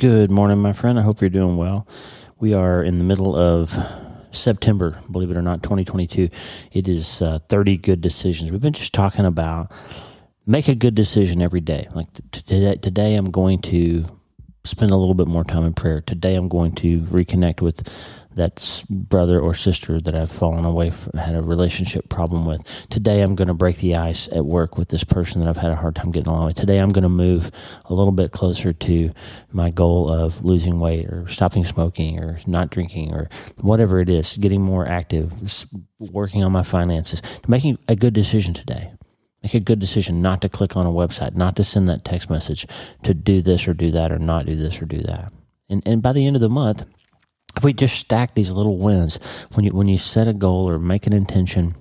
Good morning, my friend. I hope you're doing well. We are in the middle of September, believe it or not, 2022. It is uh, 30 good decisions. We've been just talking about make a good decision every day. Like today, today I'm going to spend a little bit more time in prayer. Today I'm going to reconnect with that brother or sister that I've fallen away from, had a relationship problem with. Today I'm going to break the ice at work with this person that I've had a hard time getting along with. Today I'm going to move a little bit closer to my goal of losing weight or stopping smoking or not drinking or whatever it is, getting more active, working on my finances, making a good decision today. Make a good decision not to click on a website, not to send that text message, to do this or do that or not do this or do that. And, and by the end of the month, if we just stack these little wins, when you when you set a goal or make an intention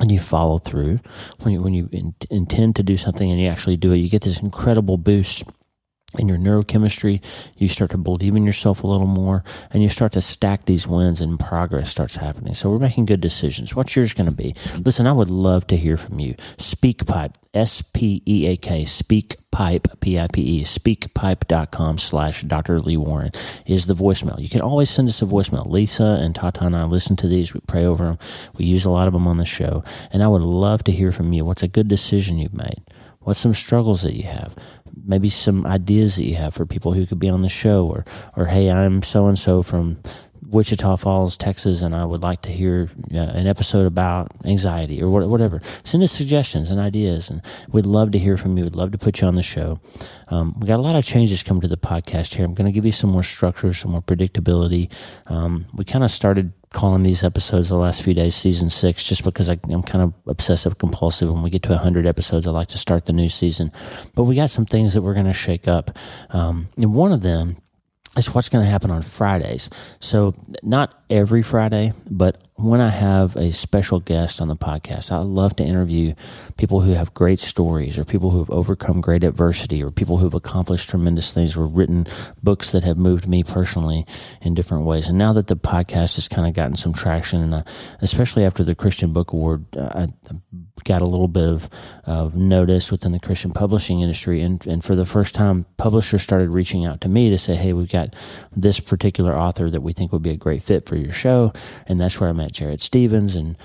and you follow through, when you when you in, intend to do something and you actually do it, you get this incredible boost in your neurochemistry, you start to believe in yourself a little more and you start to stack these wins and progress starts happening. So we're making good decisions. What's yours going to be? Listen, I would love to hear from you. SpeakPipe, S-P-E-A-K, SpeakPipe, P-I-P-E, speakpipe.com slash Dr. Lee Warren is the voicemail. You can always send us a voicemail. Lisa and Tata and I listen to these. We pray over them. We use a lot of them on the show. And I would love to hear from you. What's a good decision you've made? What's some struggles that you have? maybe some ideas that you have for people who could be on the show or or hey i'm so and so from Wichita Falls, Texas, and I would like to hear uh, an episode about anxiety or whatever. Send us suggestions and ideas, and we'd love to hear from you. We'd love to put you on the show. Um, we got a lot of changes coming to the podcast here. I'm going to give you some more structure, some more predictability. Um, we kind of started calling these episodes the last few days season six just because I, am kind of obsessive compulsive. When we get to 100 episodes i like to start the new season. But we got some things that we're going to shake up. Um, and one of them is what's going to happen on Fridays. So, not every Friday, but when I have a special guest on the podcast, I love to interview people who have great stories or people who have overcome great adversity or people who have accomplished tremendous things or written books that have moved me personally in different ways. And now that the podcast has kind of gotten some traction, and uh, especially after the Christian Book Award, uh, I got a little bit of, of notice within the Christian publishing industry. And, and for the first time, publishers started reaching out to me to say, hey, we've got this particular author that we think would be a great fit for your show. And that's where I met Jared Stevens and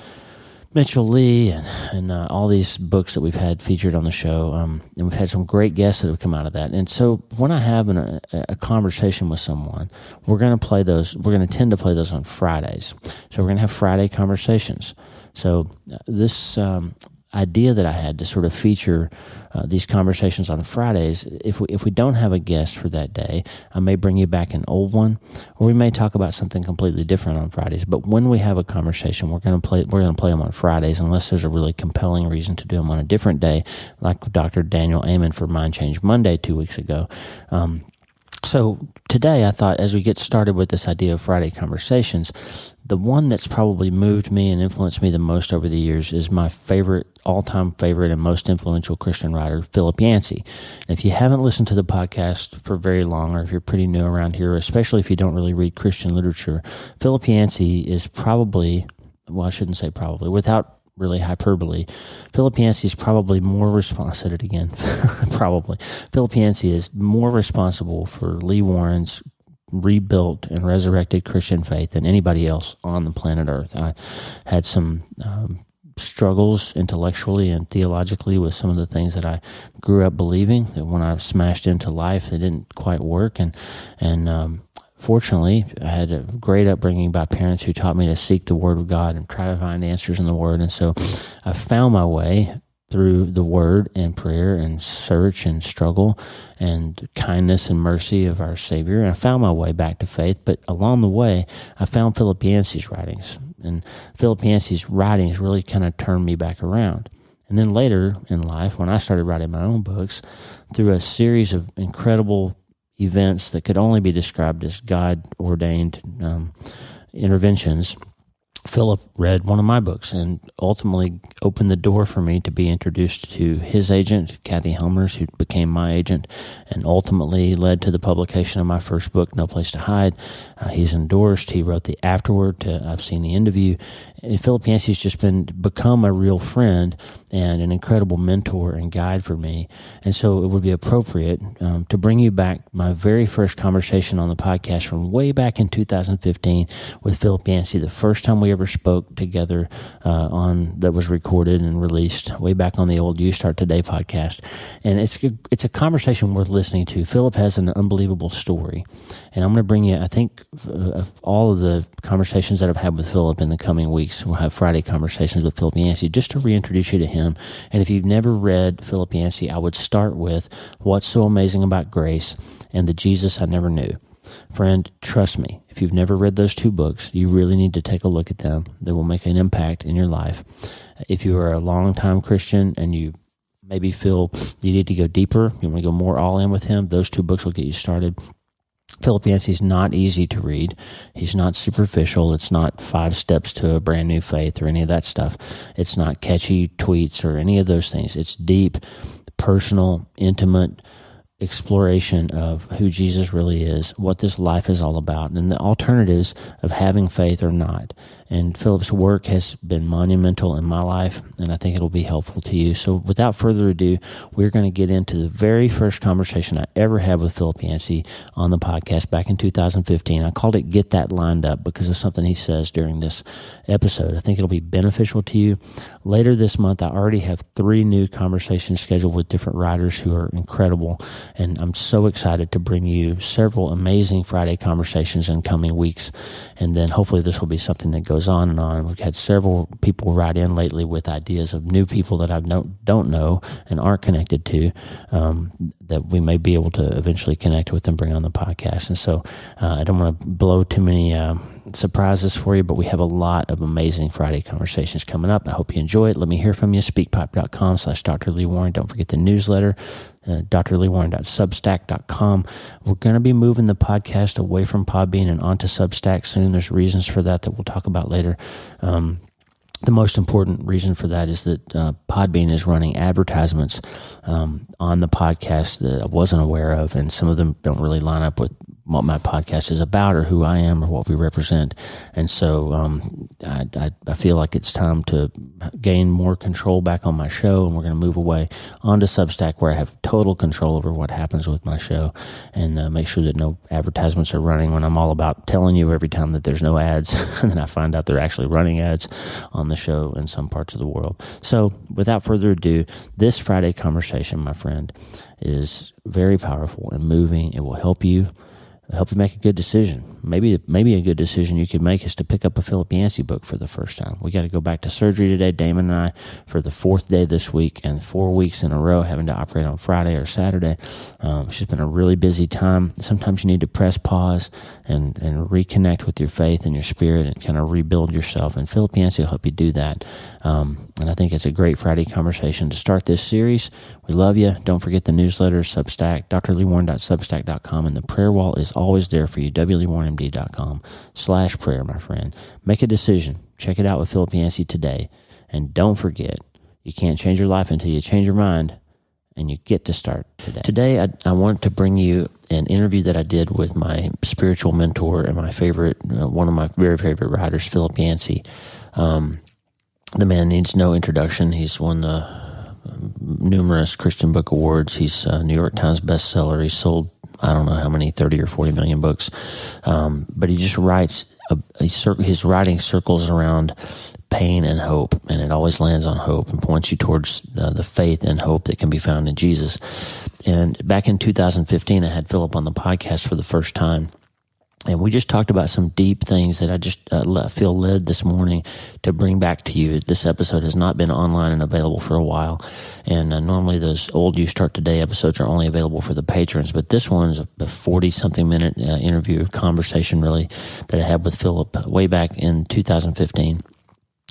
Mitchell Lee and, and uh, all these books that we've had featured on the show. Um, and we've had some great guests that have come out of that. And so when I have an, a, a, conversation with someone, we're going to play those, we're going to tend to play those on Fridays. So we're going to have Friday conversations. So uh, this um, idea that I had to sort of feature uh, these conversations on Fridays, if we, if we don't have a guest for that day, I may bring you back an old one, or we may talk about something completely different on Fridays. But when we have a conversation, we're going to play we're going to play them on Fridays, unless there's a really compelling reason to do them on a different day, like Dr. Daniel Amen for Mind Change Monday two weeks ago. Um, so today I thought as we get started with this idea of Friday conversations, the one that's probably moved me and influenced me the most over the years is my favorite, all time favorite, and most influential Christian writer, Philip Yancey. And if you haven't listened to the podcast for very long, or if you're pretty new around here, especially if you don't really read Christian literature, Philip Yancey is probably, well, I shouldn't say probably, without really hyperbole. Philip Yancey is probably more responsible. said it again. probably. Philip Yancey is more responsible for Lee Warren's rebuilt and resurrected Christian faith than anybody else on the planet Earth. I had some um, struggles intellectually and theologically with some of the things that I grew up believing. That when I smashed into life, they didn't quite work, and and um, fortunately, I had a great upbringing by parents who taught me to seek the Word of God and try to find answers in the Word. And so I found my way through the Word and prayer and search and struggle and kindness and mercy of our Savior. And I found my way back to faith. But along the way, I found Philip Yancey's writings. And Philip Yancey's writings really kind of turned me back around. And then later in life, when I started writing my own books, through a series of incredible events that could only be described as God ordained um, interventions, Philip read one of my books and ultimately opened the door for me to be introduced to his agent, Kathy Helmers, who became my agent and ultimately led to the publication of my first book, No Place to Hide. Uh, he's endorsed. He wrote the afterword to I've Seen the interview. You. Philip Yancey's just been become a real friend and an incredible mentor and guide for me. And so it would be appropriate um, to bring you back my very first conversation on the podcast from way back in 2015 with Philip Yancey, the first time we ever spoke together uh, on that was recorded and released way back on the old You Start Today podcast. And it's it's a conversation worth listening to. Philip has an unbelievable story, and I'm going to bring you. I think uh, all of the conversations that I've had with Philip in the coming weeks, we'll have Friday conversations with Philip Yancey, just to reintroduce you to him. And if you've never read Philip Yancey, I would start with What's So Amazing About Grace and The Jesus I Never Knew. Friend, trust me, if you've never read those two books, you really need to take a look at them. They will make an impact in your life. If you are a long-time Christian and you maybe feel you need to go deeper, you want to go more all in with him, those two books will get you started. Philip Yancey's not easy to read. He's not superficial. It's not five steps to a brand new faith or any of that stuff. It's not catchy tweets or any of those things. It's deep, personal, intimate exploration of who Jesus really is, what this life is all about, and the alternatives of having faith or not. And Philip's work has been monumental in my life, and I think it'll be helpful to you. So, without further ado, we're going to get into the very first conversation I ever had with Philip Yancey on the podcast back in 2015. I called it Get That Lined Up because of something he says during this episode. I think it'll be beneficial to you. Later this month, I already have three new conversations scheduled with different writers who are incredible, and I'm so excited to bring you several amazing Friday conversations in coming weeks. And then hopefully, this will be something that goes goes on and on. We've had several people write in lately with ideas of new people that I don't don't know and aren't connected to um, that we may be able to eventually connect with and bring on the podcast. And so uh, I don't want to blow too many uh, surprises for you, but we have a lot of amazing Friday conversations coming up. I hope you enjoy it. Let me hear from you. Speakpipe.com slash Dr. Lee Warren. Don't forget the newsletter uh, drleewarren.substack.com. We're going to be moving the podcast away from Podbean and onto Substack soon. There's reasons for that that we'll talk about later. Um, the most important reason for that is that uh, Podbean is running advertisements um, on the podcast that I wasn't aware of, and some of them don't really line up with what my podcast is about or who I am or what we represent. And so um, I, I, I, feel like it's time to gain more control back on my show, and we're going to move away onto Substack where I have total control over what happens with my show and uh, make sure that no advertisements are running when I'm all about telling you every time that there's no ads, and then I find out they're actually running ads on the show in some parts of the world. So without further ado, this Friday conversation, my friend, is very powerful and moving. It will help you help you make a good decision. Maybe maybe a good decision you could make is to pick up a Philip Yancey book for the first time. We got to go back to surgery today, Damon and I, for the fourth day this week and four weeks in a row having to operate on Friday or Saturday. Um, it's just been a really busy time. Sometimes you need to press pause and, and reconnect with your faith and your spirit and kind of rebuild yourself. And Philip Yancey will help you do that. Um, and I think it's a great Friday conversation to start this series. We love you. Don't forget the newsletter, Substack, drleewarren.substack.com, and the prayer wall is always there for you, wleewarrenmd.com slash prayer, my friend. Make a decision. Check it out with Philip Yancey today. And don't forget, you can't change your life until you change your mind, and you get to start today. Today, I, I want to bring you an interview that I did with my spiritual mentor and my favorite, uh, one of my very favorite writers, Philip Yancey. Um, the man needs no introduction. He's won the um, numerous Christian book awards. He's a New York Times bestseller. He's sold I don't know how many, 30 or 40 million books. Um, but he just writes, a, a cir- his writing circles around pain and hope, and it always lands on hope and points you towards uh, the faith and hope that can be found in Jesus. And back in 2015, I had Philip on the podcast for the first time. And we just talked about some deep things that I just uh, feel led this morning to bring back to you. This episode has not been online and available for a while. And uh, normally those old You Start Today episodes are only available for the patrons. But this one's a 40 something minute uh, interview, conversation really, that I had with Philip way back in 2015.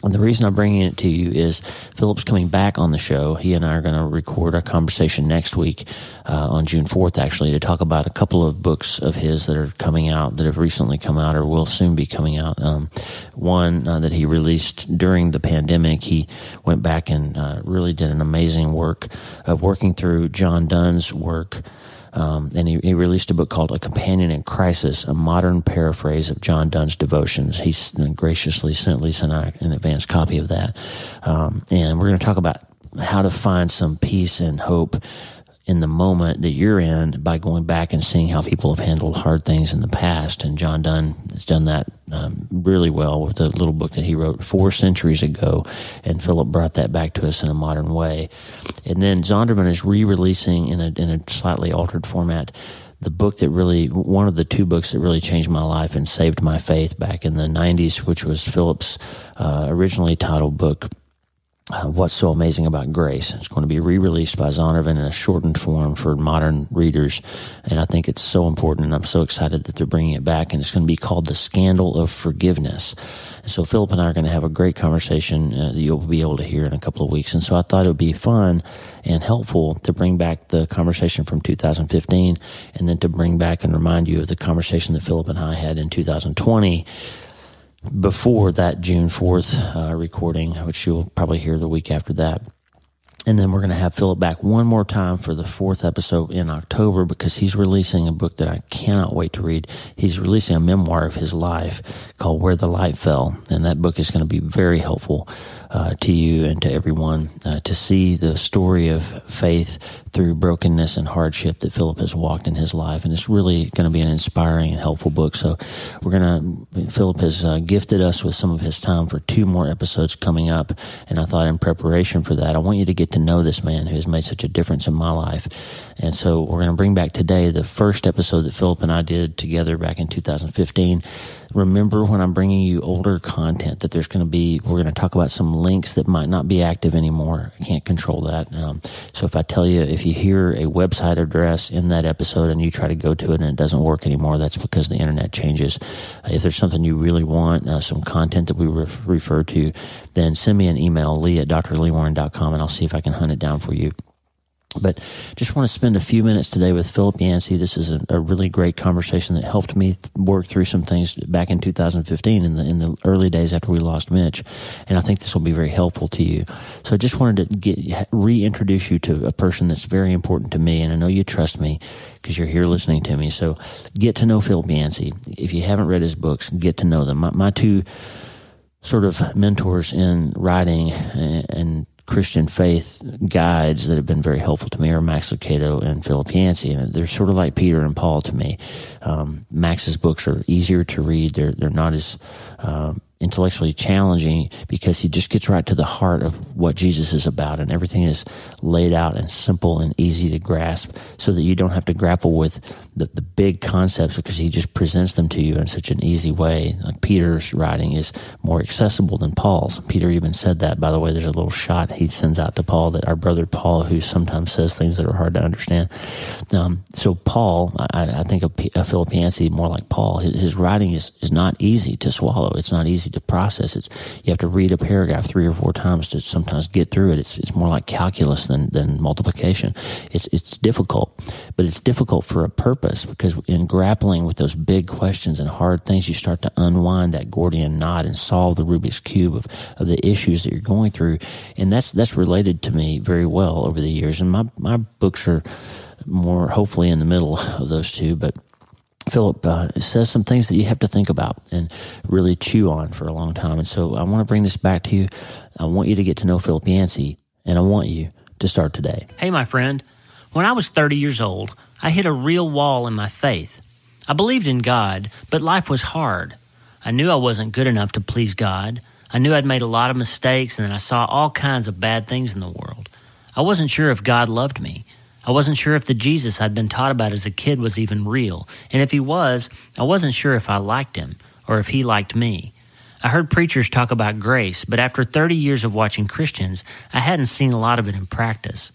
And the reason I'm bringing it to you is Philip's coming back on the show. He and I are going to record a conversation next week uh, on June 4th, actually, to talk about a couple of books of his that are coming out, that have recently come out or will soon be coming out. Um, one uh, that he released during the pandemic, he went back and uh, really did an amazing work of working through John Donne's work Um, and he, he, released a book called A Companion in Crisis, a modern paraphrase of John Donne's devotions. He graciously sent Lisa and I an advanced copy of that. Um, and we're going to talk about how to find some peace and hope in the moment that you're in by going back and seeing how people have handled hard things in the past. And John Donne has done that um, really well with a little book that he wrote four centuries ago. And Philip brought that back to us in a modern way. And then Zondervan is re releasing in a, in a slightly altered format the book that really, one of the two books that really changed my life and saved my faith back in the 90s, which was Philip's uh, originally titled book, uh, What's So Amazing About Grace. It's going to be re released by Zondervan in a shortened form for modern readers. And I think it's so important, and I'm so excited that they're bringing it back. And it's going to be called The Scandal of Forgiveness. And so Philip and I are going to have a great conversation uh, that you'll be able to hear in a couple of weeks. And so I thought it would be fun and helpful to bring back the conversation from 2015 and then to bring back and remind you of the conversation that Philip and I had in 2020 before that June 4th uh, recording, which you'll probably hear the week after that. And then we're going to have Philip back one more time for the fourth episode in October because he's releasing a book that I cannot wait to read. He's releasing a memoir of his life called Where the Light Fell. And that book is going to be very helpful uh, to you and to everyone uh, to see the story of faith through brokenness and hardship that Philip has walked in his life. And it's really going to be an inspiring and helpful book. So we're going to, Philip has uh, gifted us with some of his time for two more episodes coming up. And I thought in preparation for that, I want you to get to know this man who has made such a difference in my life. And so we're going to bring back today the first episode that Philip and I did together back in 2015 remember when I'm bringing you older content that there's going to be, we're going to talk about some links that might not be active anymore. I can't control that. Um, so if I tell you, if you hear a website address in that episode and you try to go to it and it doesn't work anymore, that's because the internet changes. Uh, if there's something you really want, uh, some content that we re- refer to, then send me an email, lee at drleewarren.com, and I'll see if I can hunt it down for you. But just want to spend a few minutes today with Philip Yancey. This is a, a, really great conversation that helped me work through some things back in 2015 in the in the early days after we lost Mitch, and I think this will be very helpful to you. So I just wanted to get reintroduce you to a person that's very important to me, and I know you trust me because you're here listening to me. So get to know Philip Yancey. If you haven't read his books, get to know them. My, my two sort of mentors in writing and Christian faith guides that have been very helpful to me are Max Lucado and Philip Yancey, and they're sort of like Peter and Paul to me. Um, Max's books are easier to read; they're they're not as um, intellectually challenging because he just gets right to the heart of what Jesus is about and everything is laid out and simple and easy to grasp so that you don't have to grapple with the, the big concepts because he just presents them to you in such an easy way. Like Peter's writing is more accessible than Paul's. Peter even said that, by the way, there's a little shot he sends out to Paul that our brother Paul, who sometimes says things that are hard to understand. Um, so Paul, I, I think of, P, of Philip Yancey more like Paul. His, his writing is, is not easy to swallow. It's not easy easy to process. It's you have to read a paragraph three or four times to sometimes get through it. It's it's more like calculus than than multiplication. It's it's difficult, but it's difficult for a purpose because in grappling with those big questions and hard things, you start to unwind that Gordian knot and solve the Rubik's cube of, of the issues that you're going through, and that's that's related to me very well over the years. And my my books are more hopefully in the middle of those two, but Philip uh, says some things that you have to think about and really chew on for a long time. And so I want to bring this back to you. I want you to get to know Philip Yancey, and I want you to start today. Hey, my friend. When I was 30 years old, I hit a real wall in my faith. I believed in God, but life was hard. I knew I wasn't good enough to please God. I knew I'd made a lot of mistakes and that I saw all kinds of bad things in the world. I wasn't sure if God loved me. I wasn't sure if the Jesus I'd been taught about as a kid was even real, and if he was, I wasn't sure if I liked him or if he liked me. I heard preachers talk about grace, but after 30 years of watching Christians, I hadn't seen a lot of it in practice.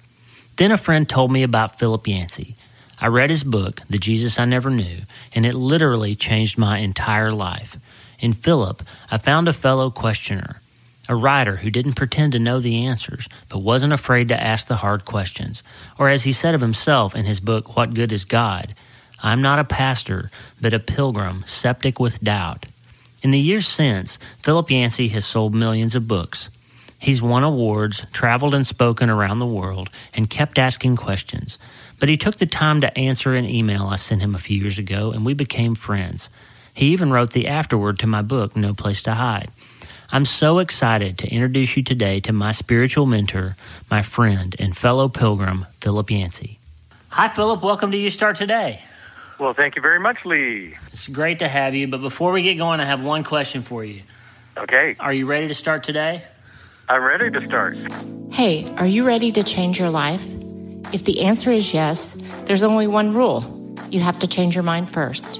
Then a friend told me about Philip Yancey. I read his book, The Jesus I Never Knew, and it literally changed my entire life. In Philip, I found a fellow questioner a writer who didn't pretend to know the answers, but wasn't afraid to ask the hard questions. Or as he said of himself in his book, What Good is God? I'm not a pastor, but a pilgrim, septic with doubt. In the years since, Philip Yancey has sold millions of books. He's won awards, traveled and spoken around the world, and kept asking questions. but he took the time to answer an email I sent him a few years ago, and we became friends. He even wrote the afterword to my book, No Place to Hide. I'm so excited to introduce you today to my spiritual mentor, my friend, and fellow pilgrim, Philip Yancey. Hi, Philip. Welcome to You Start Today. Well, thank you very much, Lee. It's great to have you, but before we get going, I have one question for you. Okay. Are you ready to start today? I'm ready to start. Hey, are you ready to change your life? If the answer is yes, there's only one rule you have to change your mind first.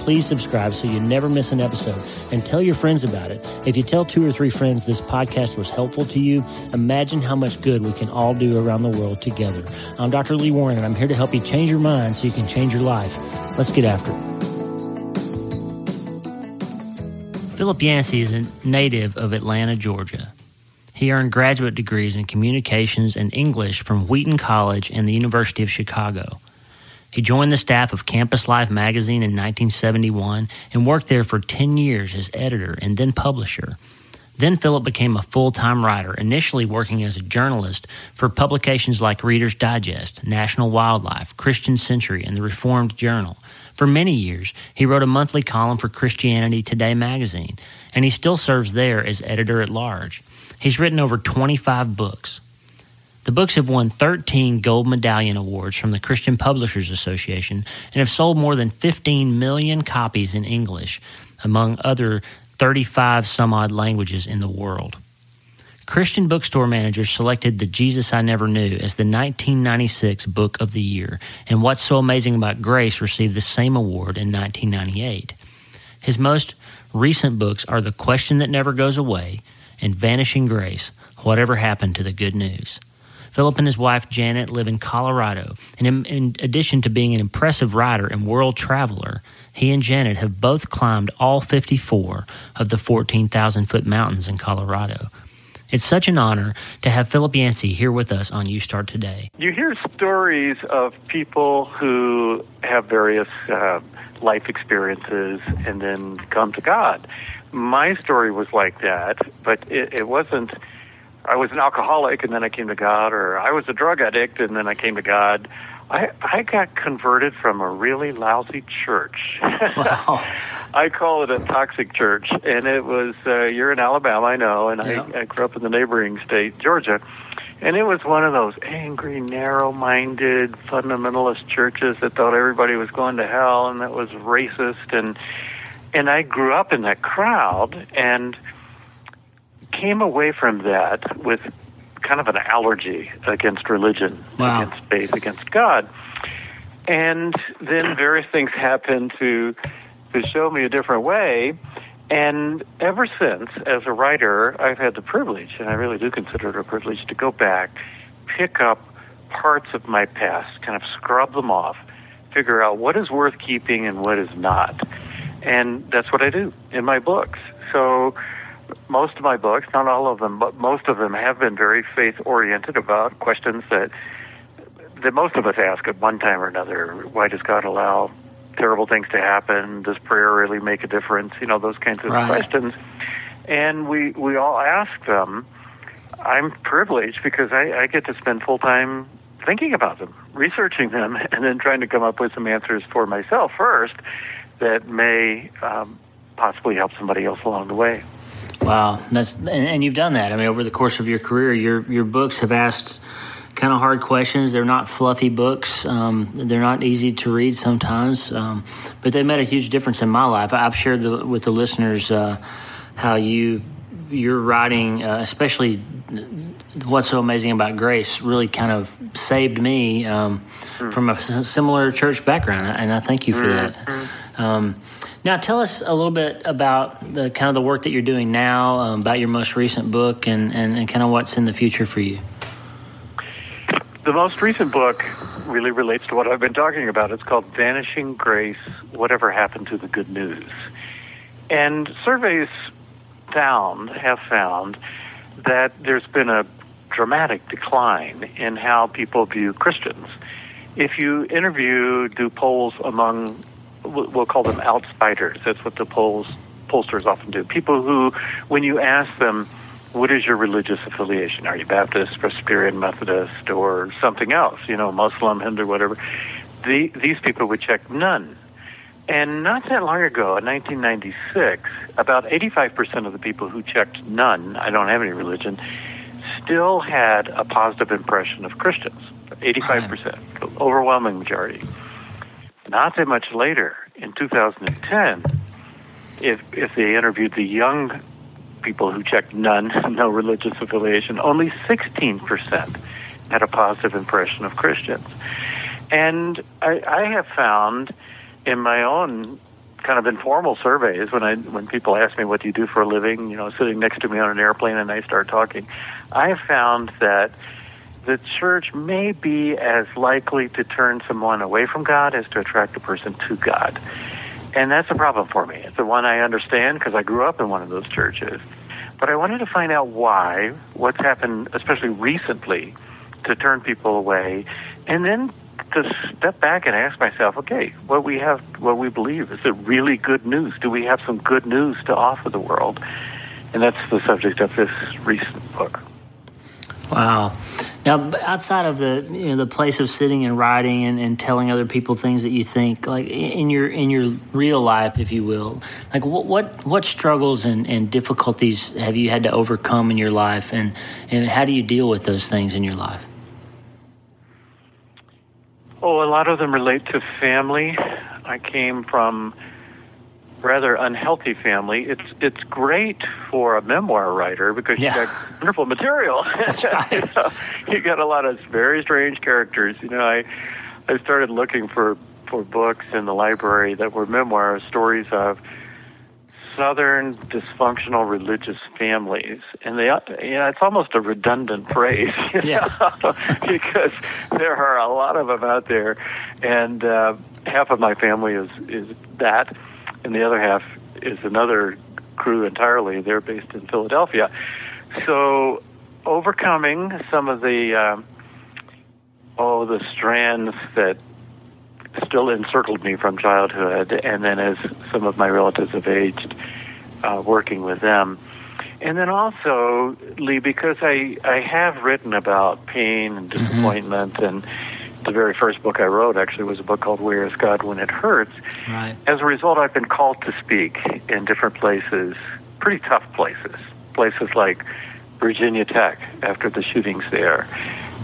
please subscribe so you never miss an episode and tell your friends about it. If you tell two or three friends this podcast was helpful to you, imagine how much good we can all do around the world together. I'm Dr. Lee Warren and I'm here to help you change your mind so you can change your life. Let's get after it. Philip Yancey is a native of Atlanta, Georgia. He earned graduate degrees in communications and English from Wheaton College and the University of Chicago. He joined the staff of Campus Life magazine in 1971 and worked there for 10 years as editor and then publisher. Then Philip became a full time writer, initially working as a journalist for publications like Reader's Digest, National Wildlife, Christian Century, and the Reformed Journal. For many years, he wrote a monthly column for Christianity Today magazine, and he still serves there as editor at large. He's written over 25 books. The books have won 13 Gold Medallion Awards from the Christian Publishers Association and have sold more than 15 million copies in English, among other 35 some odd languages in the world. Christian bookstore managers selected The Jesus I Never Knew as the 1996 Book of the Year, and What's So Amazing About Grace received the same award in 1998. His most recent books are The Question That Never Goes Away and Vanishing Grace Whatever Happened to the Good News. Philip and his wife Janet live in Colorado, and in, in, addition to being an impressive writer and world traveler, he and Janet have both climbed all 54 of the 14,000 foot mountains in Colorado. It's such an honor to have Philip Yancey here with us on You Start Today. You hear stories of people who have various uh, life experiences and then come to God. My story was like that, but it, it wasn't I was an alcoholic and then I came to God, or I was a drug addict and then I came to God. I I got converted from a really lousy church. Wow. I call it a toxic church, and it was uh, you're in Alabama, I know, and Yeah. I, I grew up in the neighboring state, Georgia, and it was one of those angry, narrow-minded fundamentalist churches that thought everybody was going to hell and that was racist, and and I grew up in that crowd and came away from that with kind of an allergy against religion, Wow. against faith, against God. And then various things happened to to show me a different way. And ever since, as a writer, I've had the privilege, and I really do consider it a privilege, to go back, pick up parts of my past, kind of scrub them off, figure out what is worth keeping and what is not. And that's what I do in my books. So most of my books, not all of them, but most of them have been very faith oriented about questions that that most of us ask at one time or another. Why does God allow terrible things to happen? Does prayer really make a difference? You know, those kinds of Right. questions. And we we all ask them. I'm privileged because I, I get to spend full time thinking about them, researching them, and then trying to come up with some answers for myself first that may um, possibly help somebody else along the way. Wow, that's and, you've done that. I mean, over the course of your career, your your books have asked kind of hard questions. They're not fluffy books. Um, they're not easy to read sometimes, um, but they made a huge difference in my life. I've shared the, with the listeners. Uh, how you your writing, uh, especially what's so amazing about grace, really kind of saved me um, mm. from a similar church background, and I thank you for mm-hmm. that. Now, tell us a little bit about the kind of the work that you're doing now, um, about your most recent book, and, and, and kind of what's in the future for you. The most recent book really relates to what I've been talking about. It's called Vanishing Grace Whatever Happened to the Good News. And surveys found, have found, that there's been a dramatic decline in how people view Christians. If you interview, do polls among, we'll call them outsiders, that's what the polls pollsters often do. People who, when you ask them, what is your religious affiliation? Are you Baptist, Presbyterian, Methodist, or something else? You know, Muslim, Hindu, whatever. The, these people would check none. And not that long ago, in 1996, about 85% of the people who checked none, I don't have any religion, still had a positive impression of Christians. 85%, overwhelming majority. Not that much later, in 2010, if, if they interviewed the young people who checked none, no religious affiliation, only 16% had a positive impression of Christians. And I, I have found in my own kind of informal surveys when I when people ask me what do you do for a living, you know, sitting next to me on an airplane and I start talking, I have found that the church may be as likely to turn someone away from God as to attract a person to God. And that's a problem for me. It's the one I understand because I grew up in one of those churches. But I wanted to find out why, what's happened, especially recently, to turn people away, and then to step back and ask myself, okay, what we have, what we believe, is it really good news? Do we have some good news to offer the world? And that's the subject of this recent book. Wow. Now, outside of the you know the place of sitting and writing and, and telling other people things that you think, like in your in your real life, if you will, like what what, what struggles and, and difficulties have you had to overcome in your life, and and how do you deal with those things in your life? Oh, a lot of them relate to family. I came from rather unhealthy family. It's it's great for a memoir writer because yeah. you got wonderful material. That's right. you, know, you got a lot of very strange characters. You know, I I started looking for for books in the library that were memoirs, stories of southern dysfunctional religious families, and they, you know, it's almost a redundant phrase, yeah, because there are a lot of them out there, and uh, half of my family is is that, and the other half is another crew entirely. They're based in Philadelphia, so overcoming some of the um, oh the strands that still encircled me from childhood, and then as some of my relatives have aged, uh, working with them. And then also, Lee, because I, I have written about pain and mm-hmm. disappointment, mm-hmm. and the very first book I wrote actually was a book called Where is God When It Hurts. Right. As a result, I've been called to speak in different places, pretty tough places, places like Virginia Tech after the shootings there,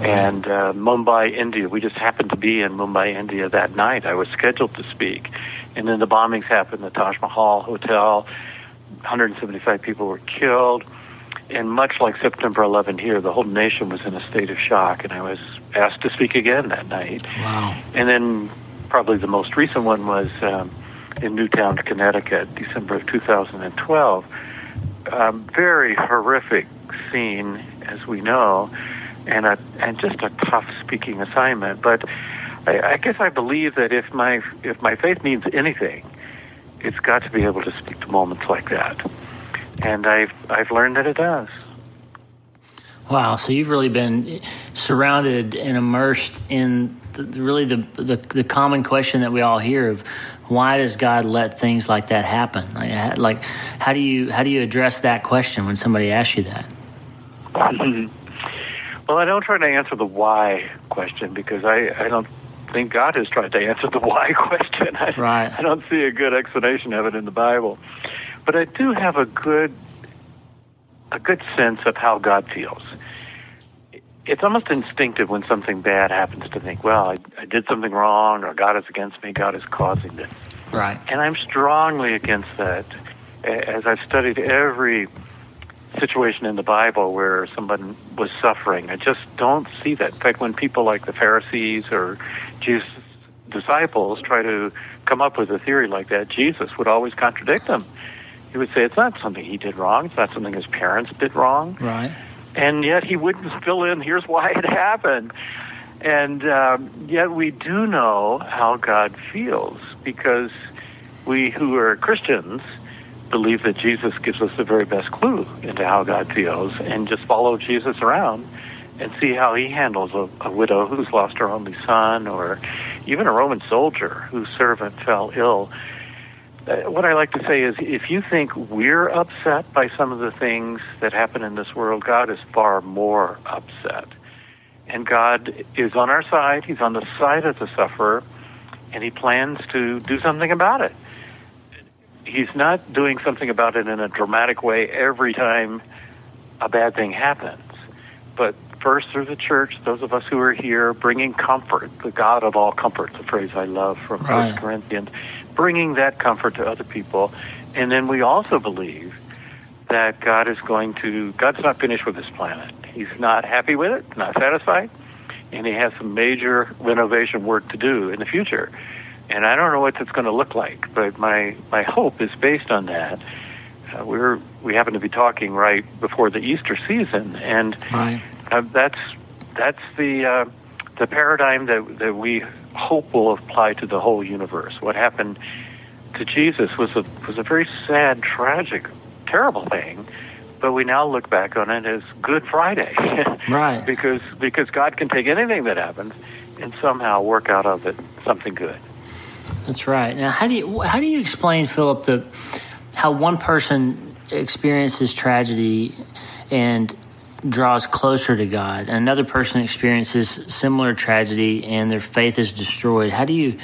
and uh, Mumbai, India. We just happened to be in Mumbai, India that night. I was scheduled to speak, and then the bombings happened. The Taj Mahal Hotel, 175 people were killed, and much like September 11 here, the whole nation was in a state of shock. And I was asked to speak again that night. Wow! And then probably the most recent one was um, in Newtown, Connecticut, December of 2012. Um, very horrific scene, as we know, and a and just a tough speaking assignment. But I, I guess I believe that if my if my faith means anything, it's got to be able to speak to moments like that, and I've I've learned that it does. Wow! So you've really been surrounded and immersed in the, really the, the, the common question that we all hear of why does God let things like that happen? Like, like how do you how do you address that question when somebody asks you that? well, I don't try to answer the why question because I, I don't think God has tried to answer the why question. I, right. I don't see a good explanation of it in the Bible, but I do have a good a good sense of how God feels. It's almost instinctive when something bad happens to think, well, I, I did something wrong, or God is against me, God is causing this. Right. And I'm strongly against that as I've studied every situation in the Bible where someone was suffering, I just don't see that. In fact, when people like the Pharisees or Jesus' disciples try to come up with a theory like that, Jesus would always contradict them. He would say it's not something he did wrong, it's not something his parents did wrong. Right. And yet he wouldn't fill in, here's why it happened. And um, yet we do know how God feels because we who are Christians believe that Jesus gives us the very best clue into how God feels and just follow Jesus around and see how he handles a, a widow who's lost her only son or even a Roman soldier whose servant fell ill. Uh, what I like to say is if you think we're upset by some of the things that happen in this world, God is far more upset. And God is on our side, He's on the side of the sufferer, and He plans to do something about it he's not doing something about it in a dramatic way every time a bad thing happens. But first through the church, those of us who are here, bringing comfort, the God of all comfort, the phrase I love from Right. First Corinthians, bringing that comfort to other people. And then we also believe that God is going to, God's not finished with this planet. He's not happy with it, not satisfied, and He has some major renovation work to do in the future. And I don't know what it's going to look like, but my, my hope is based on that. Uh, we're we happen to be talking right before the Easter season, and Right. uh, that's that's the uh, the paradigm that that we hope will apply to the whole universe. What happened to Jesus was a was a very sad, tragic, terrible thing, but we now look back on it as Good Friday, Right. because because God can take anything that happens and somehow work out of it something good. That's right. Now, how do you how do you explain, Philip, the how one person experiences tragedy and draws closer to God, another person experiences similar tragedy and their faith is destroyed? How do you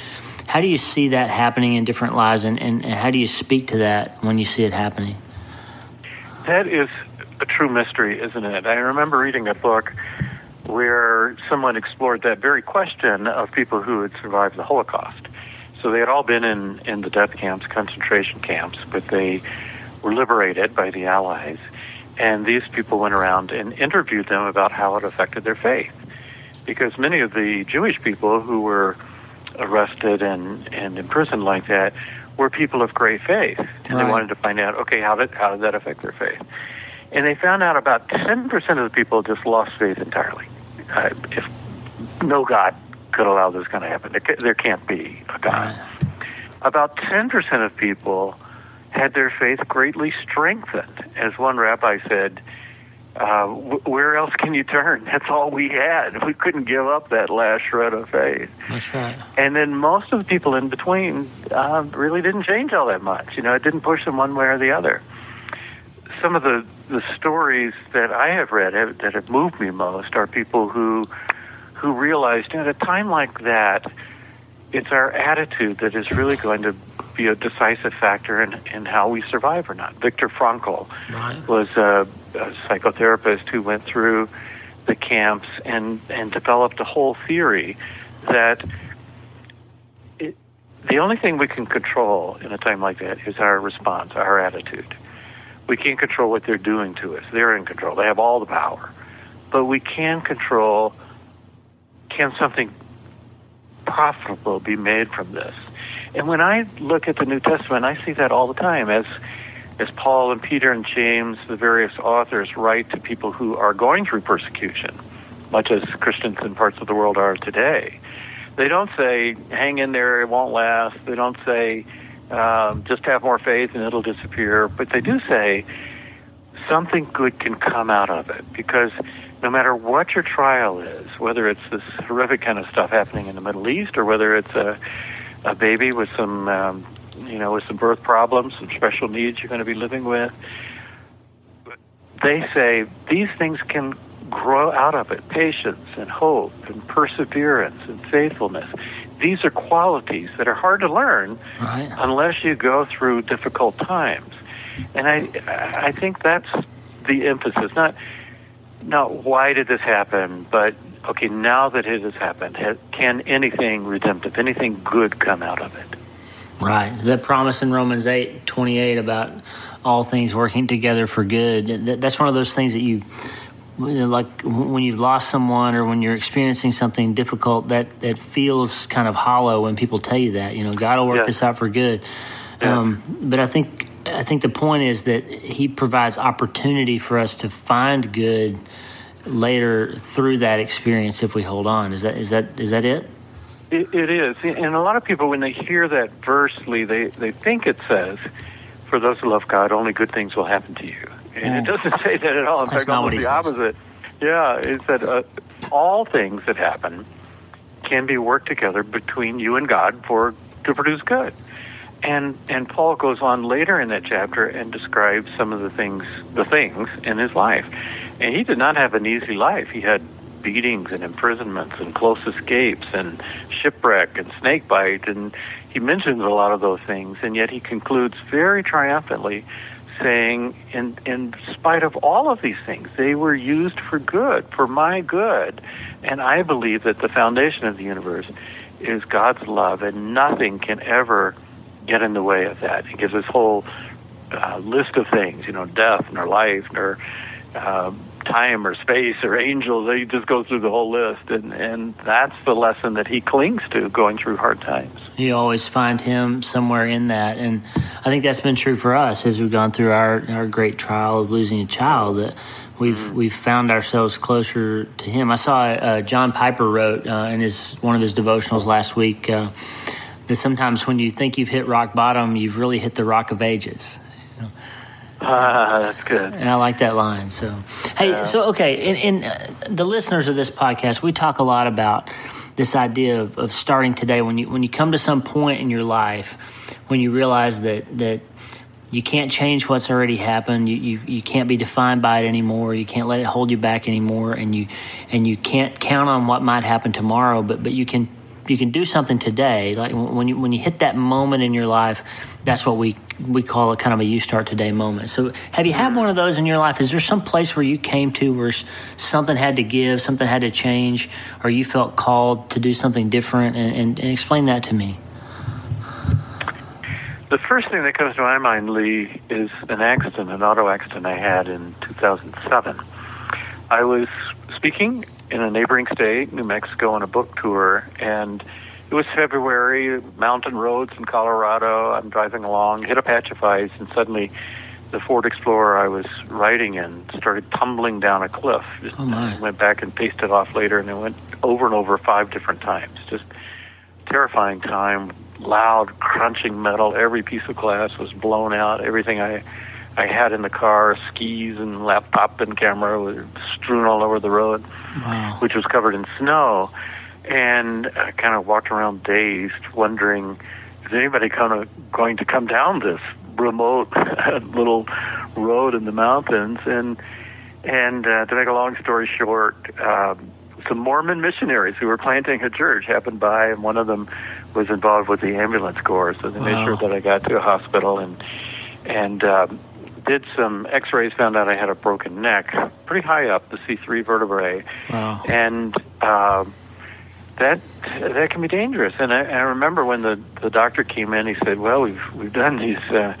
how do you see that happening in different lives, and, and, and how do you speak to that when you see it happening? That is a true mystery, isn't it? I remember reading a book where someone explored that very question of people who had survived the Holocaust. So they had all been in, in the death camps, concentration camps, but they were liberated by the Allies. And these people went around and interviewed them about how it affected their faith. Because many of the Jewish people who were arrested and, and imprisoned like that were people of great faith. And Right. they wanted to find out, okay, how did, how did that affect their faith? And they found out about 10% of the people just lost faith entirely. Uh, if no God could allow this kind of happen, there, there can't be a God. About 10% of people had their faith greatly strengthened. As one rabbi said, uh, where else can you turn? That's all we had. We couldn't give up that last shred of faith. That's right. And then most of the people in between uh, really didn't change all that much. You know, it didn't push them one way or the other. Some of the, the stories that I have read have, that have moved me most are people who who realized you know, at a time like that, it's our attitude that is really going to be a decisive factor in, in how we survive or not. Viktor Frankl Right. was a, a psychotherapist who went through the camps and, and developed a whole theory that it, the only thing we can control in a time like that is our response, our attitude. We can't control what they're doing to us. They're in control. They have all the power. But we can control can something profitable be made from this? And when I look at the New Testament, I see that all the time as as Paul and Peter and James, the various authors, write to people who are going through persecution, much as Christians in parts of the world are today. They don't say, hang in there, it won't last. They don't say, um, just have more faith and it'll disappear. But they do say, something good can come out of it because no matter what your trial is, whether it's this horrific kind of stuff happening in the Middle East or whether it's a, a baby with some, um, you know, with some birth problems, some special needs you're going to be living with, they say these things can grow out of it patience and hope and perseverance and faithfulness. These are qualities that are hard to learn Right. unless you go through difficult times. And I, I think that's the emphasis. Not, not why did this happen, but okay, now that it has happened, ha- can anything redemptive, anything good come out of it? Right. That promise in Romans eight twenty eight about all things working together for good. That's one of those things that you like when you've lost someone or when you're experiencing something difficult that that feels kind of hollow when people tell you that you know God will work this out for good. Yeah. Um, but I think I think the point is that He provides opportunity for us to find good later through that experience if we hold on. Is that is that is that it? It, it is, and a lot of people when they hear that versely, they they think it says, "For those who love God, only good things will happen to you." And it doesn't say that at all. In That's fact, almost the says. opposite. Yeah, it said uh, all things that happen can be worked together between you and God for to produce good. And and Paul goes on later in that chapter and describes some of the things the things in his life. And he did not have an easy life. He had beatings and imprisonments and close escapes and shipwreck and snake bite and he mentions a lot of those things and yet he concludes very triumphantly saying, in, in spite of all of these things, they were used for good, for my good. And I believe that the foundation of the universe is God's love, and nothing can ever get in the way of that. He gives this whole uh, list of things, you know, death, nor life, nor uh, time or space or angels. He just goes through the whole list, and and that's the lesson that he clings to going through hard times. You always find him somewhere in that, and I think that's been true for us as we've gone through our our great trial of losing a child. That we've mm-hmm. we've found ourselves closer to him. I saw uh, John Piper wrote uh, in his one of his devotionals last week. That sometimes when you think you've hit rock bottom, you've really hit the rock of ages. You know? Ah, that's good. And I like that line. So, hey, yeah. so okay, in, in uh, the listeners of this podcast, we talk a lot about this idea of, of starting today. When you when you come to some point in your life when you realize that that you can't change what's already happened. You, you you can't be defined by it anymore. You can't let it hold you back anymore, and you and you can't count on what might happen tomorrow. But but you can you can do something today. Like when you when you hit that moment in your life, that's what we we call it kind of a you start today moment. So have you had one of those in your life? Is there some place where you came to where something had to give, something had to change, or you felt called to do something different? And, and, and explain that to me. The first thing that comes to my mind, Lee, is an accident, an auto accident I had in 2007. I was speaking in a neighboring state, New Mexico, on a book tour, and it was February, mountain roads in Colorado. I'm driving along, hit a patch of ice, and suddenly the Ford Explorer I was riding in started tumbling down a cliff. Oh my. Went back and paced it off later, and it went over and over five different times. Just terrifying time, loud crunching metal. Every piece of glass was blown out. Everything I I had in the car, skis and laptop and camera, were strewn all over the road, wow. which was covered in snow. And I kind of walked around dazed, wondering is anybody kind of going to come down this remote little road in the mountains? And and uh, to make a long story short, um, some Mormon missionaries who were planting a church happened by, and one of them was involved with the ambulance corps. So they wow. made sure that I got to a hospital and and um, did some X-rays, found out I had a broken neck, pretty high up, the C3 vertebrae, wow. and uh, that that can be dangerous. And I, I remember when the the doctor came in, he said, "Well, we've we've done these uh,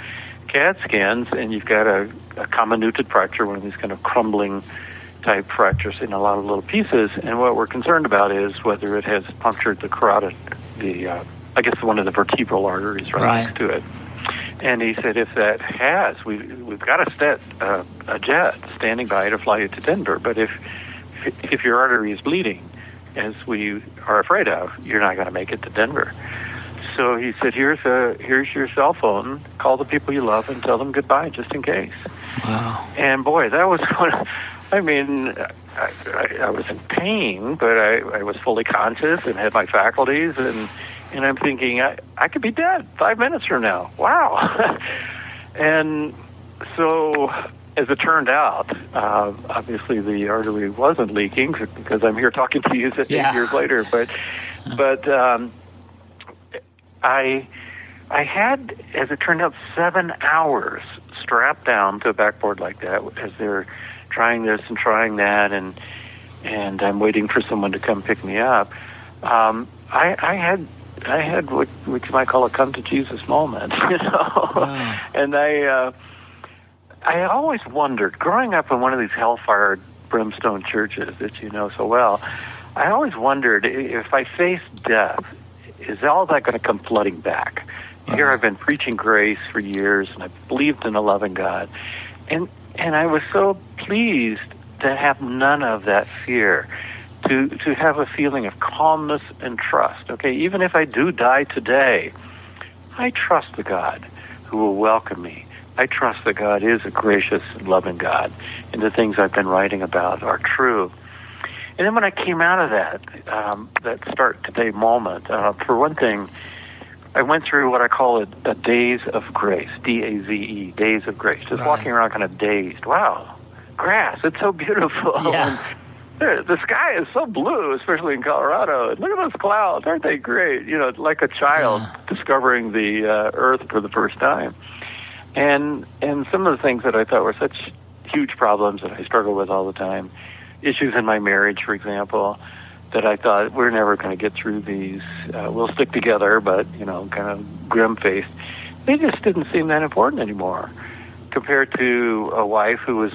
CAT scans, and you've got a, a comminuted fracture, one of these kind of crumbling." type fractures in a lot of little pieces, and what we're concerned about is whether it has punctured the carotid, the uh, I guess one of the vertebral arteries right, right. next to it. And he said, if that has, we, we've got a, set, uh, a jet standing by to fly you to Denver. But if if your artery is bleeding, as we are afraid of, you're not going to make it to Denver. So he said, here's a here's your cell phone. Call the people you love and tell them goodbye, just in case. Wow. And boy, that was one. Of, I mean, I, I, I was in pain, but I, I was fully conscious and had my faculties and and I'm thinking I, I could be dead five minutes from now. Wow. and so, as it turned out, uh, obviously the artery wasn't leaking because I'm here talking to you eight years later. But but um, I I had, as it turned out, seven hours strapped down to a backboard like that as they're trying this and trying that, and and I'm waiting for someone to come pick me up. Um, I, I had I had what, what you might call a come to Jesus moment, you know. Wow. and I, uh, I always wondered, growing up in one of these hellfire brimstone churches that you know so well, I always wondered if I faced death, is all that going to come flooding back? Here I've been preaching grace for years, and I believed in a loving God, and and I was so pleased to have none of that fear, to to have a feeling of calmness and trust. Okay, even if I do die today, I trust the God who will welcome me. I trust that God is a gracious and loving God, and the things I've been writing about are true. And then when I came out of that, um, that start today moment, uh, for one thing, I went through what I call a, a days of grace, D A Z E, days of grace. Just Right. walking around kind of dazed. Wow, grass, it's so beautiful. Yeah. The sky is so blue, especially in Colorado. And look at those clouds, aren't they great? You know, like a child Yeah. discovering the uh, earth for the first time. And and some of the things that I thought were such huge problems that I struggle with all the time, issues in my marriage, for example, that I thought we're never going to get through these. Uh, we'll stick together, but you know, kind of grim faced. They just didn't seem that important anymore, compared to a wife who was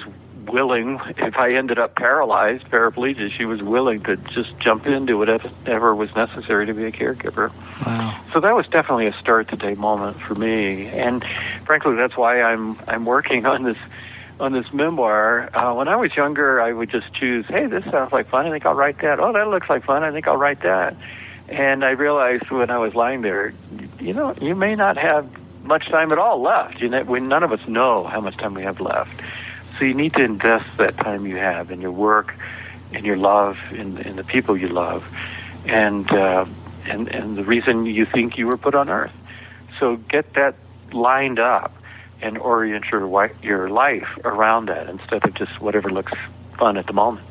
willing. If I ended up paralyzed, paraplegic, she was willing to just jump into whatever was necessary to be a caregiver. Wow. So that was definitely a start to day moment for me, and frankly, that's why I'm I'm working on this on this memoir. Uh, when I was younger, I would just choose, hey, this sounds like fun. I think I'll write that. Oh, that looks like fun. I think I'll write that. And I realized when I was lying there, you know, you may not have much time at all left. You know, we none of us know how much time we have left. So you need to invest that time you have in your work, in your love, in, in the people you love, and uh, and and the reason you think you were put on earth. So get that lined up and orient your your life around that instead of just whatever looks fun at the moment.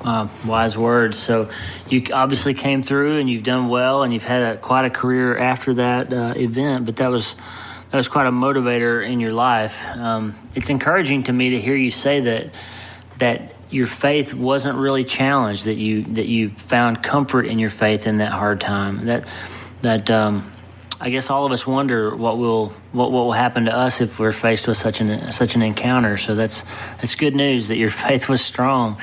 Uh, wise words. So you obviously came through and you've done well, and you've had a, quite a career after that uh, event. But that was that was quite a motivator in your life. Um, it's encouraging to me to hear you say that that your faith wasn't really challenged. That you that you found comfort in your faith in that hard time. That that. Um, I guess all of us wonder what will what, what will happen to us if we're faced with such an such an encounter. So that's that's good news that your faith was strong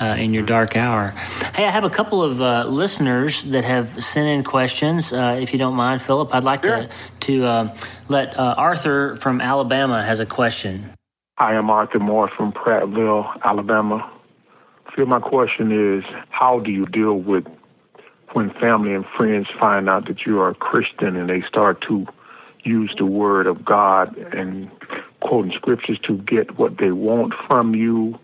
uh, in your dark hour. Hey, I have a couple of uh, listeners that have sent in questions. Uh, if you don't mind, Philip, I'd like Sure. to to uh, let uh, Arthur from Alabama has a question. Hi, I am Arthur Moore from Prattville, Alabama. Phil, my question is how do you deal with when family and friends find out that you are a Christian and they start to use the word of God and quoting scriptures to get what they want from you,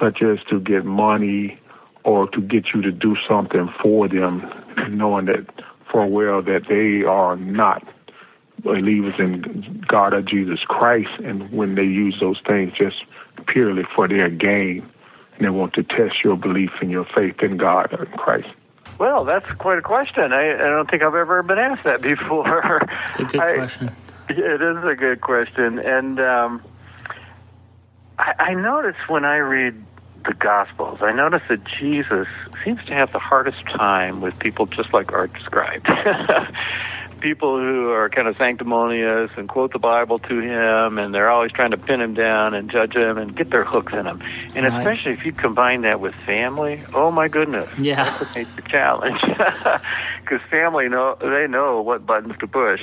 such as to get money or to get you to do something for them, knowing that for well that they are not believers in God or Jesus Christ, and when they use those things just purely for their gain, and they want to test your belief and your faith in God or in Christ. Well, that's quite a question. I, I don't think I've ever been asked that before. It's a good I- question. It is a good question, and um, I, I notice when I read the Gospels, I notice that Jesus seems to have the hardest time with people just like Art described. people who are kind of sanctimonious and quote the Bible to him, and they're always trying to pin him down and judge him and get their hooks in him. And Right. especially if you combine that with family, oh my goodness, Yeah. that's a major challenge. Because family know they know what buttons to push.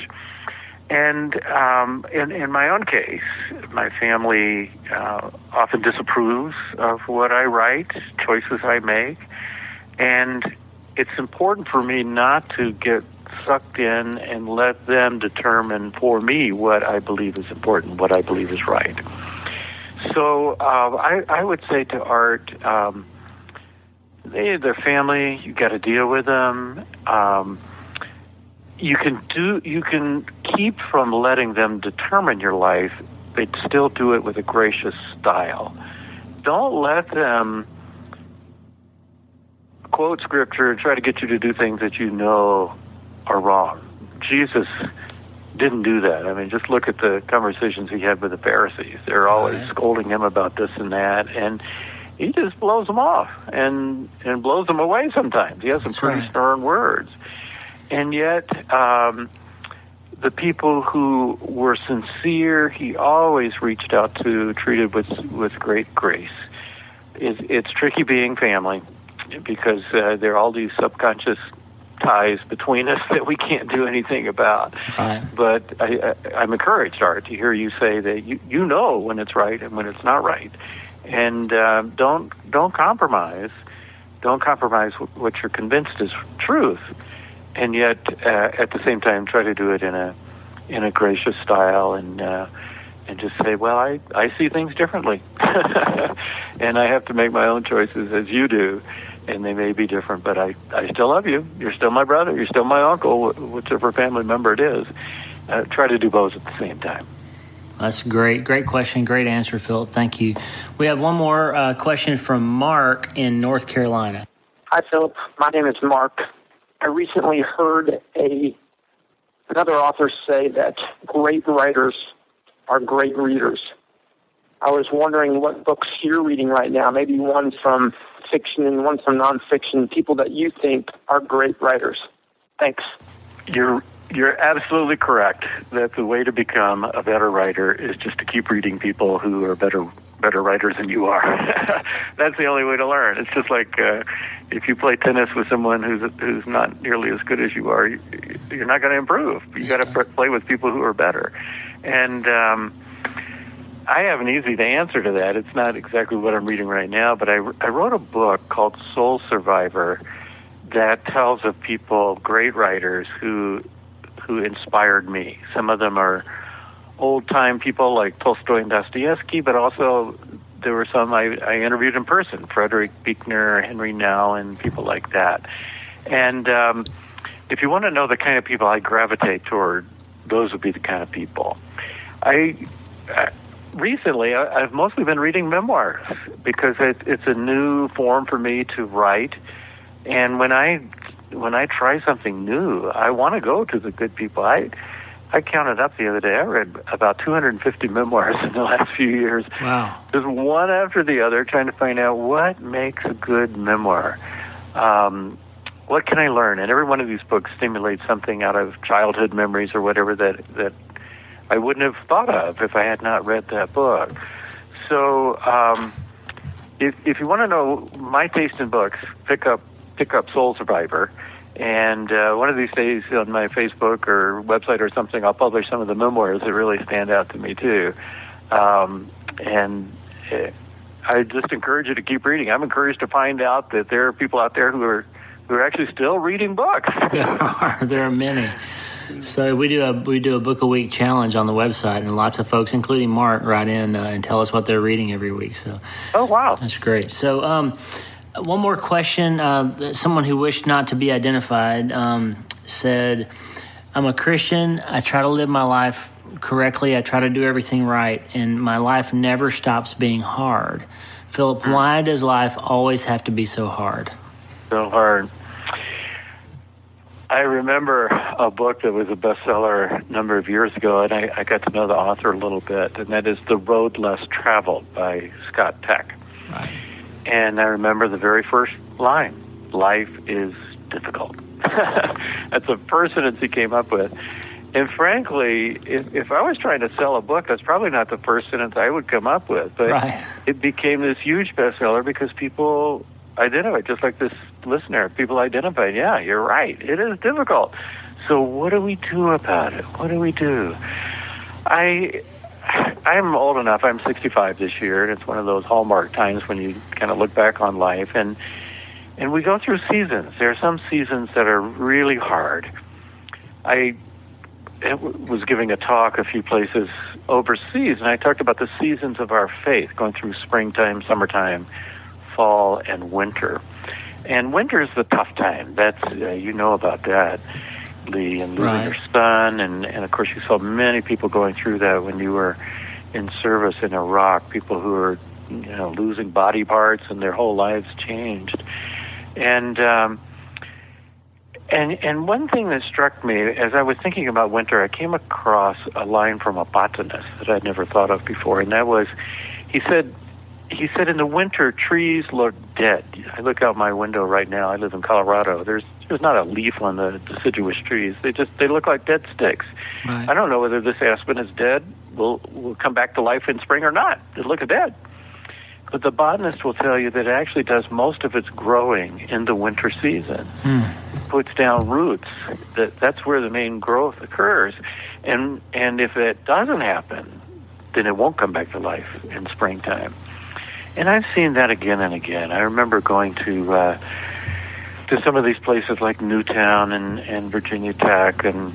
And um, in, in my own case, my family uh, often disapproves of what I write, choices I make, and it's important for me not to get sucked in and let them determine for me what I believe is important, what I believe is right. So uh, I, I would say to Art, um, they, their family, you got to deal with them. Um, you can do you can keep from letting them determine your life but still do it with a gracious style. Don't let them quote scripture and try to get you to do things that you know are wrong. Jesus didn't do that. I mean just look at the conversations he had with the pharisees. They're always Right. scolding him about this and that and he just blows them off and and blows them away sometimes. He has some That's pretty right. stern words. And yet um, the people who were sincere, he always reached out to, treated with with great grace. It's, it's tricky being family because uh, there are all these subconscious ties between us that we can't do anything about. Right. But I, I, I'm encouraged, Art, to hear you say that you you know when it's right and when it's not right, and uh, don't don't compromise. Don't compromise what you're convinced is truth, and yet uh, at the same time try to do it in a in a gracious style and uh, and just say, well, I I see things differently, and I have to make my own choices as you do, and they may be different, but I I still love you. You're still my brother. You're still my uncle, whichever family member it is. Uh, try to do both at the same time. That's great. Great question. Great answer, Philip. Thank you. We have one more uh, question from Mark in North Carolina. Hi, Philip. My name is Mark. I recently heard a another author say that great writers are great readers. I was wondering what books you're reading right now. Maybe one from fiction and one from nonfiction. People that you think are great writers. Thanks. You're you're absolutely correct that the way to become a better writer is just to keep reading people who are better better writers than you are. That's the only way to learn. It's just like uh, if you play tennis with someone who's who's not nearly as good as you are, you, you're not going to improve. You got to play with people who are better. And um, I have an easy answer to that. It's not exactly what I'm reading right now, but I, I wrote a book called Soul Survivor that tells of people, great writers who who inspired me. Some of them are old time people like Tolstoy and Dostoevsky, but also there were some I, I interviewed in person, Frederick Buechner, Henri Nouwen, and people like that. And um, if you want to know the kind of people I gravitate toward, those would be the kind of people. I, I recently I, I've mostly been reading memoirs because it, it's a new form for me to write. And when I when I try something new, I want to go to the good people. I I counted up the other day. I read about 250 memoirs in the last few years. Wow. Just one after the other, trying to find out what makes a good memoir. Um, what can I learn? And every one of these books stimulates something out of childhood memories or whatever that that I wouldn't have thought of if I had not read that book. So, um, if if you want to know my taste in books, pick up pick up Soul Survivor. And uh, one of these days on my Facebook or website or something, I'll publish some of the memoirs that really stand out to me too. Um, and uh, I just encourage you to keep reading. I'm encouraged to find out that there are people out there who are who are actually still reading books. there are there are many. So we do a we do a book a week challenge on the website, and lots of folks, including Mark, write in uh, and tell us what they're reading every week. So oh wow, that's great. So. Um, one more question. Uh, someone who wished not to be identified um, said, I'm a Christian. I try to live my life correctly. I try to do everything right, and my life never stops being hard. Philip, why does life always have to be so hard? So hard. I remember a book that was a bestseller a number of years ago, and I, I got to know the author a little bit, and that is The Road Less Traveled by Scott Peck. Right. And I remember the very first line life is difficult. that's the first sentence he came up with. And frankly, if, if I was trying to sell a book, that's probably not the first sentence I would come up with. But right. it became this huge bestseller because people identified, just like this listener, people identified, yeah, you're right, it is difficult. So what do we do about it? What do we do? I I'm old enough. I'm 65 this year, and it's one of those hallmark times when you kind of look back on life and and we go through seasons. There are some seasons that are really hard. I was giving a talk a few places overseas, and I talked about the seasons of our faith, going through springtime, summertime, fall, and winter. And winter is the tough time. That's uh, you know about that. Lee and losing Right. your son, and and of course you saw many people going through that when you were in service in Iraq. People who are you know losing body parts and their whole lives changed, and um, and and one thing that struck me as I was thinking about winter, I came across a line from a botanist that I'd never thought of before, and that was, he said, he said in the winter trees look dead. I look out my window right now. I live in Colorado. There's there's not a leaf on the deciduous trees. They just they look like dead sticks. Right. I don't know whether this aspen is dead. Will will come back to life in spring or not. It looks dead. But the botanist will tell you that it actually does most of its growing in the winter season. Puts down roots. That that's where the main growth occurs. And and if it doesn't happen, then it won't come back to life in springtime. And I've seen that again and again. I remember going to uh, to some of these places like Newtown and, and Virginia Tech and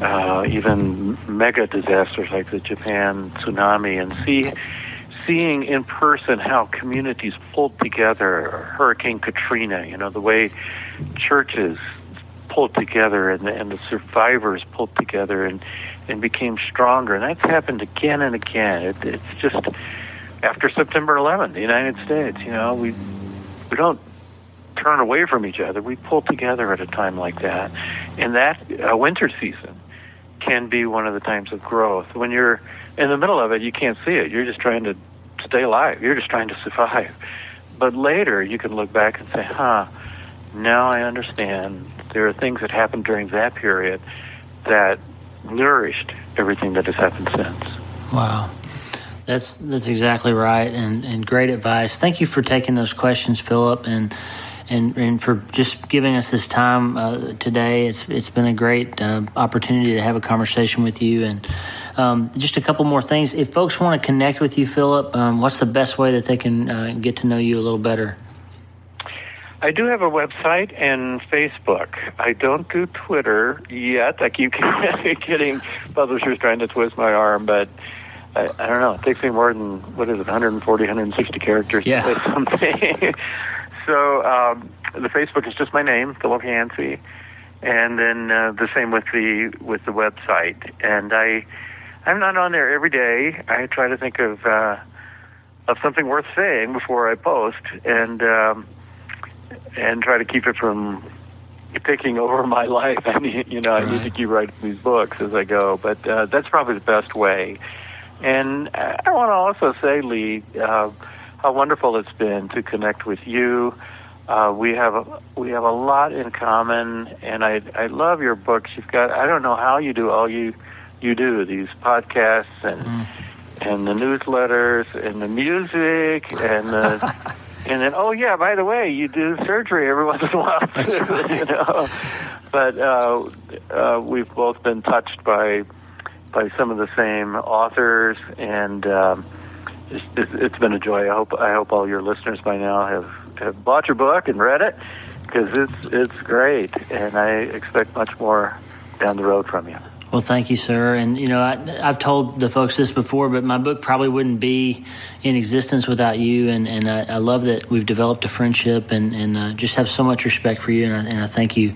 uh, even mega disasters like the Japan tsunami and see seeing in person how communities pulled together, Hurricane Katrina, you know, the way churches pulled together and and the survivors pulled together and, and became stronger. And that's happened again and again. It, it's just after September 11th, the United States, you know, we, we don't turn away from each other. We pull together at a time like that. And that uh, winter season can be one of the times of growth. When you're in the middle of it, you can't see it. You're just trying to stay alive. You're just trying to survive. But later, you can look back and say, huh, now I understand. There are things that happened during that period that nourished everything that has happened since. Wow. That's that's exactly right, and, and great advice. Thank you for taking those questions, Philip, and and and for just giving us this time uh, today. It's it's been a great uh, opportunity to have a conversation with you, and um, just a couple more things. If folks want to connect with you, Philip, um, what's the best way that they can uh, get to know you a little better? I do have a website and Facebook. I don't do Twitter yet. I keep getting publishers trying to twist my arm, but I, I don't know. It takes me more than what is it, 140, 160 characters Yeah. to say something. so um, the Facebook is just my name, Philip Yancey, and then uh, the same with the with the website. And I I'm not on there every day. I try to think of uh, of something worth saying before I post, and um, and try to keep it from taking over my life. I need, you know, I need to keep writing these books as I go. But uh, that's probably the best way. And I want to also say, Lee, uh, how wonderful it's been to connect with you. Uh, we have a, we have a lot in common, and I I love your books. You've got I don't know how you do all you you do these podcasts and and the newsletters and the music and the and then oh yeah by the way you do surgery every once in a while too, you know but uh, uh, we've both been touched by by some of the same authors and um, it's, it's, it's been a joy I hope I hope all your listeners by now have have bought your book and read it because it's it's great and I expect much more down the road from you. Well, thank you, sir. And you know, I, I've told the folks this before, but my book probably wouldn't be in existence without you. And, and I, I love that we've developed a friendship, and, and uh, just have so much respect for you. And I, and I thank you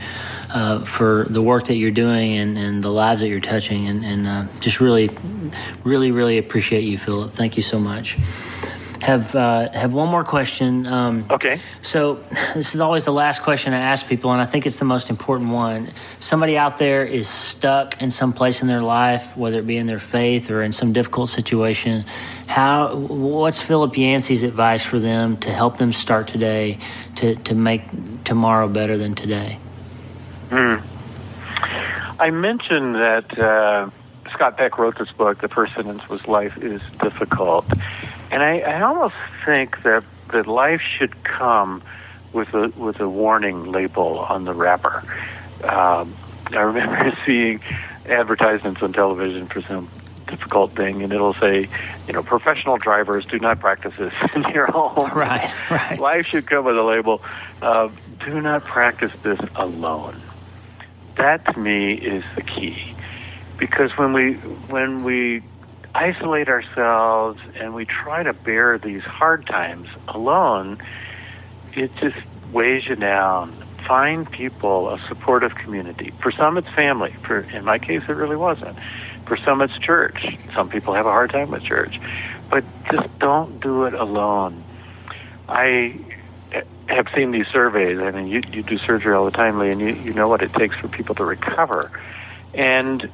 uh, for the work that you're doing and, and the lives that you're touching. And, and uh, just really, really, really appreciate you, Philip. Thank you so much. Have uh, have one more question. Um, Okay. so, this is always the last question I ask people, and I think it's the most important one. Somebody out there is stuck in some place in their life, whether it be in their faith or in some difficult situation. How? What's Philip Yancey's advice for them to help them start today to to make tomorrow better than today? I mentioned that uh, Scott Peck wrote this book, The First Sentence Was Life is Difficult. And I, I almost think that, that life should come with a, with a warning label on the wrapper. Um, I remember seeing advertisements on television for some difficult thing, and it'll say, you know, professional drivers do not practice this in your home. Right, right. Life should come with a label. Uh, do not practice this alone that to me is the key because when we when we isolate ourselves and we try to bear these hard times alone it just weighs you down. Find people a supportive community. For some it's family. For in my case it really wasn't. For some it's church. Some people have a hard time with church. But just don't do it alone. I have seen these surveys. I mean, you, you do surgery all the time, Lee, and you, you know what it takes for people to recover. And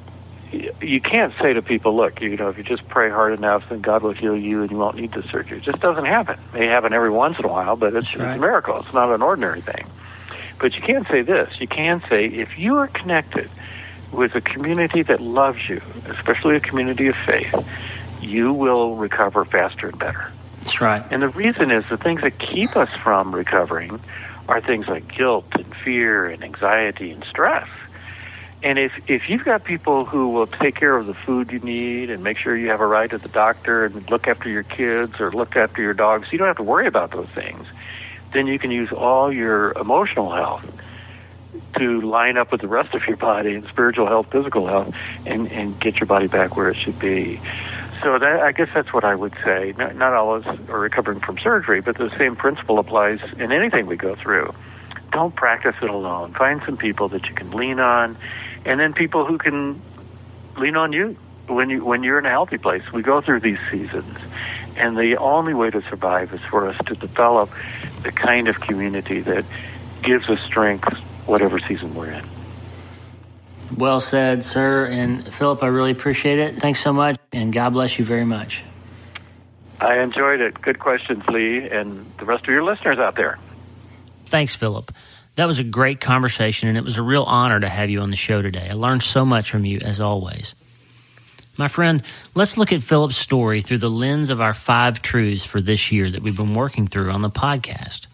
you can't say to people, look, you know, if you just pray hard enough, then God will heal you and you won't need the surgery. It just doesn't happen. It may happen every once in a while, but it's, right. it's a miracle. It's not an ordinary thing. But you can say this. You can say, if you are connected with a community that loves you, especially a community of faith, you will recover faster and better. That's right. And the reason is the things that keep us from recovering are things like guilt and fear and anxiety and stress. And if if you've got people who will take care of the food you need and make sure you have a ride to the doctor and look after your kids or look after your dogs, you don't have to worry about those things. Then you can use all your emotional health to line up with the rest of your body and spiritual health, physical health, and and get your body back where it should be. So that, I guess that's what I would say. Not, not all of us are recovering from surgery, but the same principle applies in anything we go through. Don't practice it alone. Find some people that you can lean on and then people who can lean on you when you when you're in a healthy place. We go through these seasons, and the only way to survive is for us to develop the kind of community that gives us strength, whatever season we're in. Well said, sir. And Philip, I really appreciate it. Thanks so much, and God bless you very much. I enjoyed it. Good questions, Lee, and the rest of your listeners out there. Thanks, Philip. That was a great conversation, and it was a real honor to have you on the show today. I learned so much from you, as always. My friend, let's look at Philip's story through the lens of our five truths for this year that we've been working through on the podcast.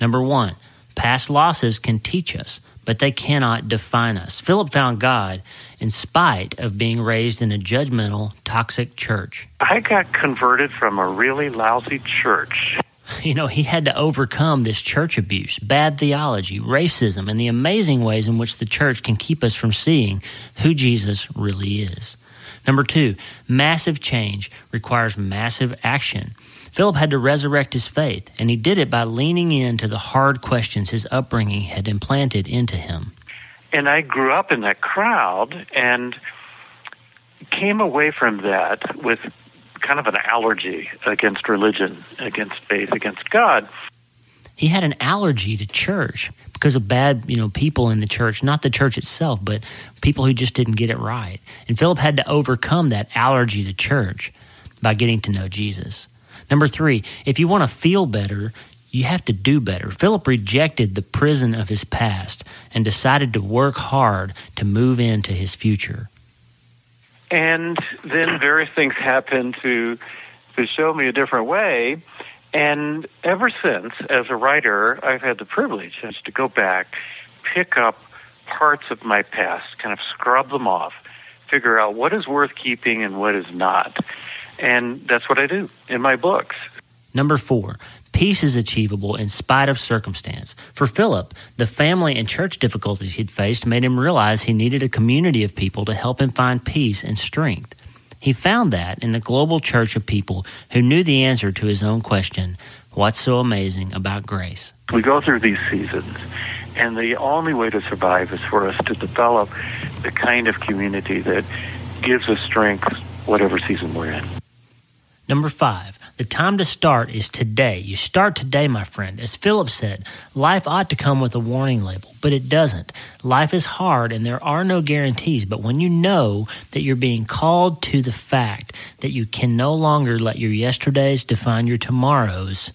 Number one, past losses can teach us, but they cannot define us. Philip found God in spite of being raised in a judgmental, toxic church. I got converted from a really lousy church you know, he had to overcome this church abuse, bad theology, racism, and the amazing ways in which the church can keep us from seeing who Jesus really is. Number two, massive change requires massive action. Philip had to resurrect his faith, and he did it by leaning into the hard questions his upbringing had implanted into him. And I grew up in that crowd and came away from that with kind of an allergy against religion, against faith, against God. He had an allergy to church because of bad, you know, people in the church, not the church itself, but people who just didn't get it right. And Philip had to overcome that allergy to church by getting to know Jesus. Number 3, if you want to feel better, you have to do better. Philip rejected the prison of his past and decided to work hard to move into his future. And then various things happened to to show me a different way. And ever since, as a writer, I've had the privilege to go back, pick up parts of my past, kind of scrub them off, figure out what is worth keeping and what is not. And that's what I do in my books. Number four, Peace is achievable in spite of circumstance. For Philip, the family and church difficulties he'd faced made him realize he needed a community of people to help him find peace and strength. He found that in the global church of people who knew the answer to his own question What's so amazing about grace? We go through these seasons, and the only way to survive is for us to develop the kind of community that gives us strength, whatever season we're in. Number five, the time to start is today. You start today, my friend. As Philip said, life ought to come with a warning label, but it doesn't. Life is hard and there are no guarantees, but when you know that you're being called to the fact that you can no longer let your yesterdays define your tomorrows,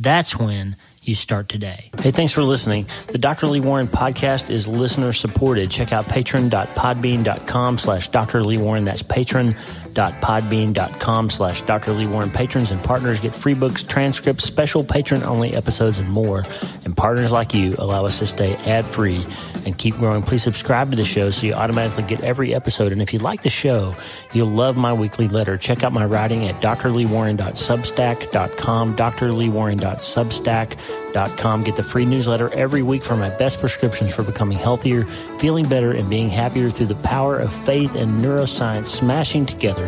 that's when you start today. Hey, thanks for listening. The Dr. Lee Warren podcast is listener supported. Check out patron.podbean.com slash Dr. Lee Warren. That's patron patreon.podbean.com slash Dr. Lee Warren. Patrons and partners get free books, transcripts, special patron-only episodes, and more. And partners like you allow us to stay ad-free and keep growing. Please subscribe to the show so you automatically get every episode. And if you like the show, you'll love my weekly letter. Check out my writing at drleewarren.substack.com, drleewarren.substack.com. Get the free newsletter every week for my best prescriptions for becoming healthier, feeling better, and being happier through the power of faith and neuroscience smashing together